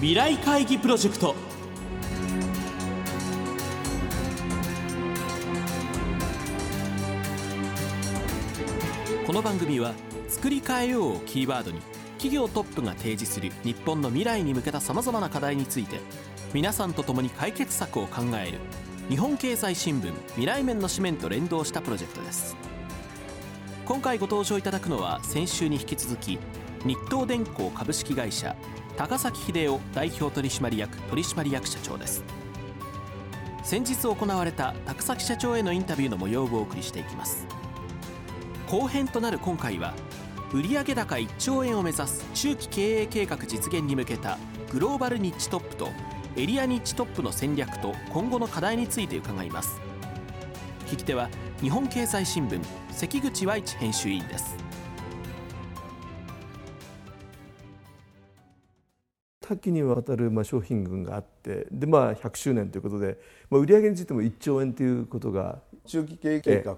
未来会議プロジェクト。この番組は「作り変えよう」をキーワードに企業トップが提示する日本の未来に向けたさまざまな課題について皆さんと共に解決策を考える日本経済新聞未来面の紙面と連動したプロジェクトです。今回ご登場いただくのは先週に引き続き日東電工株式会社高崎秀夫代表取締役取締役社長です。先日行われた高崎社長へのインタビューの模様をお送りしていきます。後編となる今回は売上高1兆円を目指す中期経営計画実現に向けたグローバルニッチトップとエリアニッチトップの戦略と今後の課題について伺います。聞き手は日本経済新聞関口和一編集委員です。多岐にわたるまあ商品群があってで、まあ、100周年ということで、まあ、売上についても1兆円ということが中期経営計画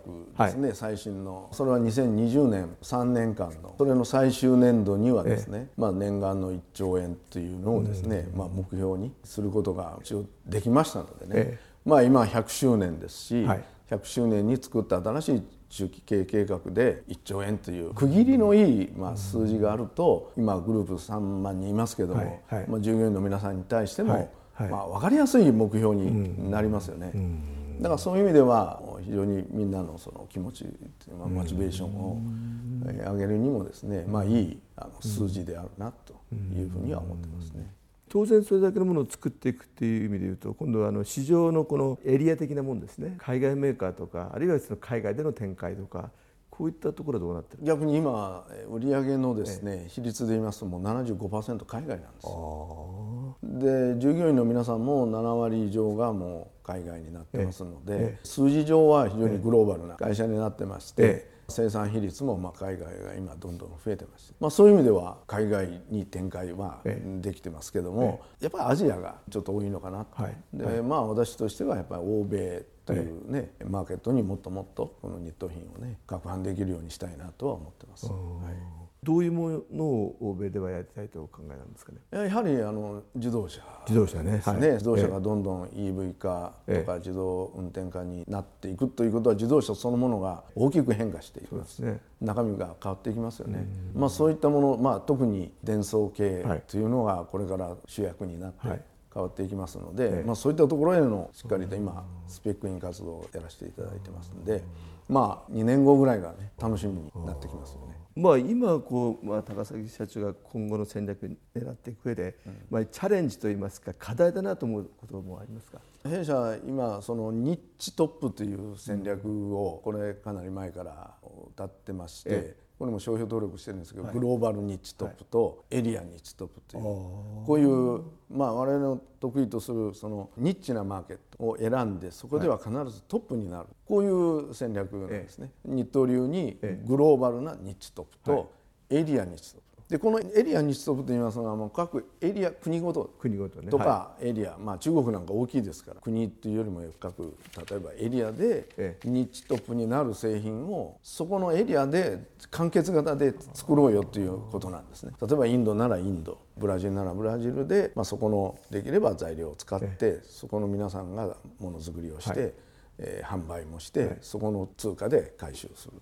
ですね、はい、最新の。それは2020年3年間の。それの最終年度にはですね、まあ、念願の1兆円というのをですね、まあ、目標にすることが一応できましたのでね、まあ、今100周年ですし、はい、100周年に作った新しい中期経営計画で1兆円という区切りのいいまあ数字があると今グループ3万人いますけども、まあ、従業員の皆さんに対してもまあ分かりやすい目標になりますよね。だからそういう意味では非常にみんなのその気持ちモチベーションを上げるにもですねまあいいあの数字であるなというふうには思ってますね。当然それだけのものを作っていくっていう意味でいうと今度はあの市場のこのエリア的なものですね。海外メーカーとかあるいはその海外での展開とかこういったところはどうなってる？逆に今売上のですね、比率で言いますともう75%海外なんですで従業員の皆さんも7割以上がもう海外になってますので、数字上は非常にグローバルな会社になってまして、生産比率もまあ海外が今どんどん増えてます、まあ、そういう意味では海外に展開はできてますけども、やっぱりアジアがちょっと多いのかなと、はい、でまあ私としてはやっぱり欧米というね、マーケットにもっともっとこのニット品をね拡販できるようにしたいなとは思ってます。はいどういうものを欧米ではやりたいとお考えなんですかね？やはりあの自動車、ね、自動車ね、はい、自動車がどんどん EV 化とか自動運転化になっていくということは自動車そのものが大きく変化していきます。ね、中身が変わっていきますよね。まあそういったもの、まあ特に伝送系というのがこれから主役になって、はい。変わっていきますので、まあ、そういったところへのしっかりと今スペックイン活動をやらせていただいてますので、まあ2年後ぐらいがね楽しみになってきますよね。まあ、今こう、まあ、高崎社長が今後の戦略に狙っていく上で、うん、まあ、チャレンジといいますか課題だなと思うこともありますか？弊社今そのニッチトップという戦略をこれかなり前から歌ってまして、これも商標登録してるんですけど、はい、グローバルニッチトップとエリアニッチトップという、こういうまあ我々の得意とするそのニッチなマーケットを選んでそこでは必ずトップになる、こういう戦略なんですね。日東流にグローバルなニッチトップとエリアニッチトップでこのエリア日ソフといいますのはもう各エリア国ごと国ごと、ね、とかエリア、はい、まあ、中国なんか大きいですから国というよりも各例えばエリアでニッチトップになる製品をそこのエリアで完結型で作ろうよということなんですね。例えばインドならインドブラジルならブラジルで、まあ、そこのできれば材料を使ってそこの皆さんがものづくりをして、はい、えー、販売もして、はい、そこの通貨で回収する。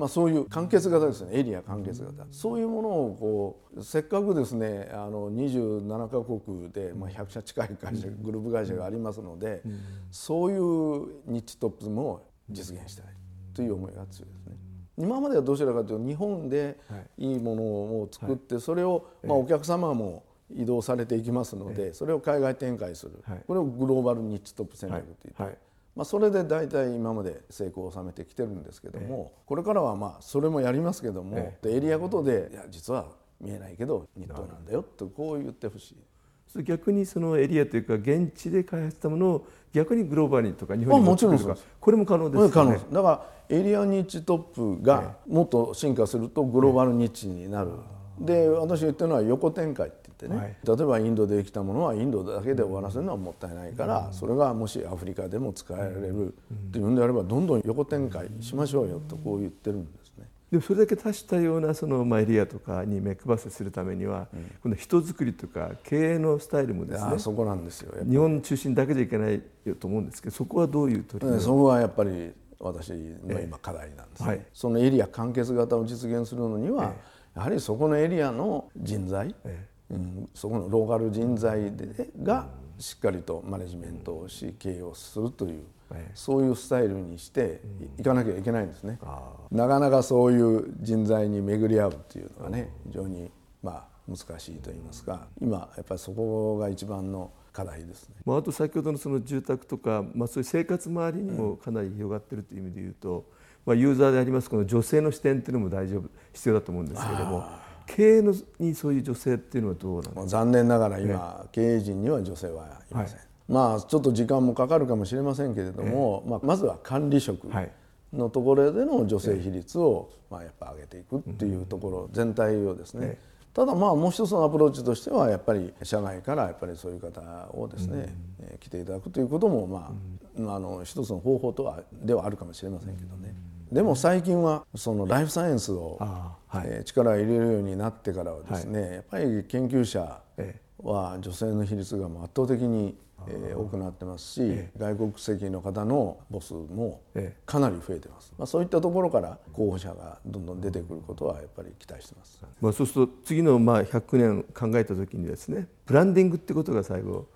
まあ、そういう完結型ですね。エリア完結型。そういうものをこうせっかくですねあの27か国で、まあ、100社近い会社グループ会社がありますので、そういうニッチトップも実現したいという思いが強いですね。今まではどちらかというと日本でい。いものを作ってそれをまあお客様も移動されていきますのでそれを海外展開する。これをグローバルニッチトップ戦略と言ってまあ、それで大体今まで成功を収めてきてるんですけども、これからはまあそれもやりますけども、エリアごとでいや実は見えないけど日東なんだよとこう言ってほしい。逆にそのエリアというか現地で開発したものを逆にグローバルにとか日本に持ってくるとかこれも可能ですか、ね、だからエリアニッチトップがもっと進化するとグローバルニッチになる。で私言ってるのは横展開ってね、はい、例えばインドでできたものはインドだけで終わらせるのはもったいないから、うん、それがもしアフリカでも使えられるっていうん。であればどんどん横展開しましょうよとこう言ってるんですね。でもそれだけ達したようなそのまあエリアとかに目配せするためには、うん、この人づくりとか経営のスタイルもですねそこなんですよ日本中心だけじゃいけないと思うんですけどそこはどういう取り組み、そこはやっぱり私の今課題なんですね、はい、そのエリア完結型を実現するのには、やはりそこのエリアの人材、うん、そこのローカル人材でがしっかりとマネジメントをし経営をするというそういうスタイルにしていかなきゃいけないんですね。なかなかそういう人材に巡り合うっていうのがね非常にまあ難しいと言いますか今やっぱりそこが一番の課題ですね。まあ、あと先ほどのその住宅とか、まあ、そういう生活周りにもかなり広がってるという意味で言うと、まあ、ユーザーでありますこの女性の視点っていうのも大丈夫必要だと思うんですけれども経営のにそういう女性っていうのはどうなんですか？残念ながら今、ね、経営陣には女性はいません。はい。まあちょっと時間もかかるかもしれませんけれども、まあ、まずは管理職のところでの女性比率をまあやっぱ上げていくっていうところ全体をですね、ただまあもう一つのアプローチとしてはやっぱり社外からやっぱりそういう方をですね、うん、来ていただくということもまあ、うん、あの一つの方法とはではあるかもしれませんけどね。でも最近はそのライフサイエンスを、はい、えー、力を入れるようになってからはですね、はい、やっぱり研究者は女性の比率が圧倒的にえー、多くなってますし、え外国籍の方の母数もかなり増えてます、まあ、そういったところから候補者がどんどん出てくることはやっぱり期待してます、まあ、そうすると次のまあ100年考えた時にですねブランディングってことが最後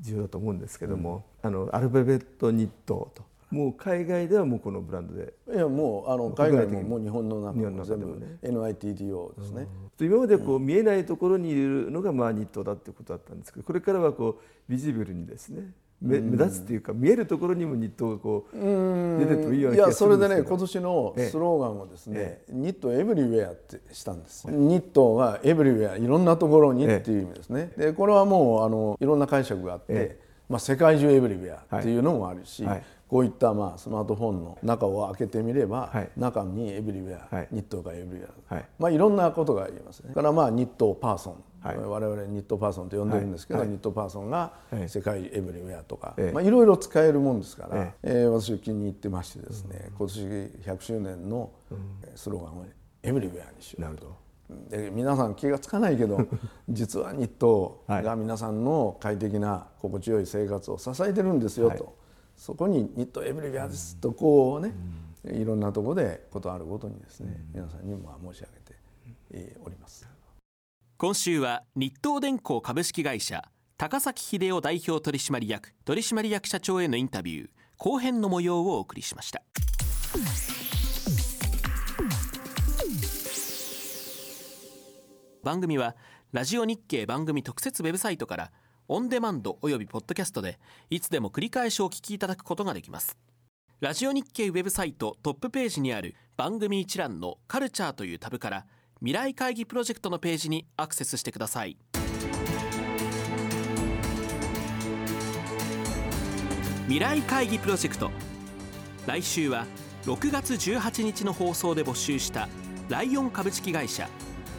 重要だと思うんですけども、うん、あのアルファベットニットともう海外ではもうこのブランドで。いやもうあの海外ももう日本の中も全部 NITDO ですね、うん、今までこう見えないところにいるのがまあニットだってことだったんですけどこれからはこうビジブルにですね目目立つというか見えるところにもニットがこう出てるといいような気がするんですけど。いやそれでね今年のスローガンをですね、ええ、ニットエブリウェアってしたんです、ニットがエブリウェアいろんなところにっていう意味ですね、でこれはもうあのいろんな解釈があって、まあ、世界中エブリウェアっていうのもあるし、はい。はい。こういったまあスマートフォンの中を開けてみれば、はい、中にエブリウェア、はい、ニットがエブリウェア、はい、まあいろんなことが言えますね。からまあニットパーソン、はい、我々ニットパーソンと呼んでるんですけど、ニットパーソンが世界エブリウェアとか、まあいろいろ使えるもんですから、ええ。ー、私気に入ってましてですね、今年100周年のスローガンをエブリウェアにしよう。なるほどで皆さん気が付かないけど 実はニットが皆さんの快適な心地よい生活を支えてるんですよと、そこに「ニットエブリビアです」とこうね、いろんなところでことあるごとにですね、皆さんにも申し上げております。今週は日東電工株式会社高崎秀夫代表取締役取締役社長へのインタビュー後編の模様をお送りしました番組はラジオ日経番組特設ウェブサイトからオンデマンドおよびポッドキャストでいつでも繰り返しお聞きいただくことができます。ラジオ日経ウェブサイトトップページにある番組一覧のカルチャーというタブから未来会議プロジェクトのページにアクセスしてください。未来会議プロジェクト。来週は6月18日の放送で募集したライオン株式会社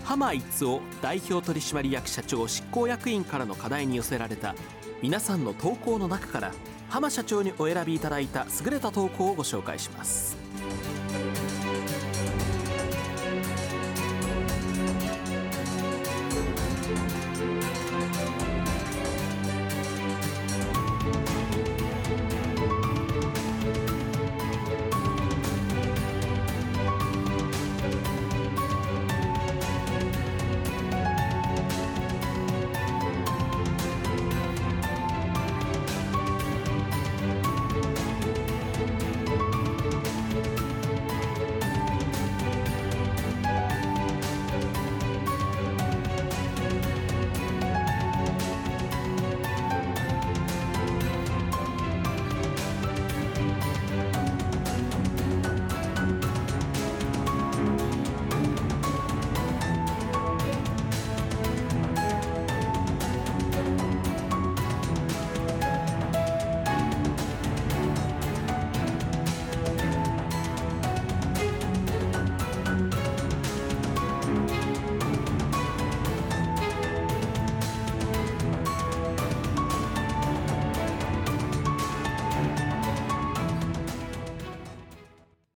浜一夫代表取締役社長執行役員からの課題に寄せられた皆さんの投稿の中から浜社長にお選びいただいた優れた投稿をご紹介します。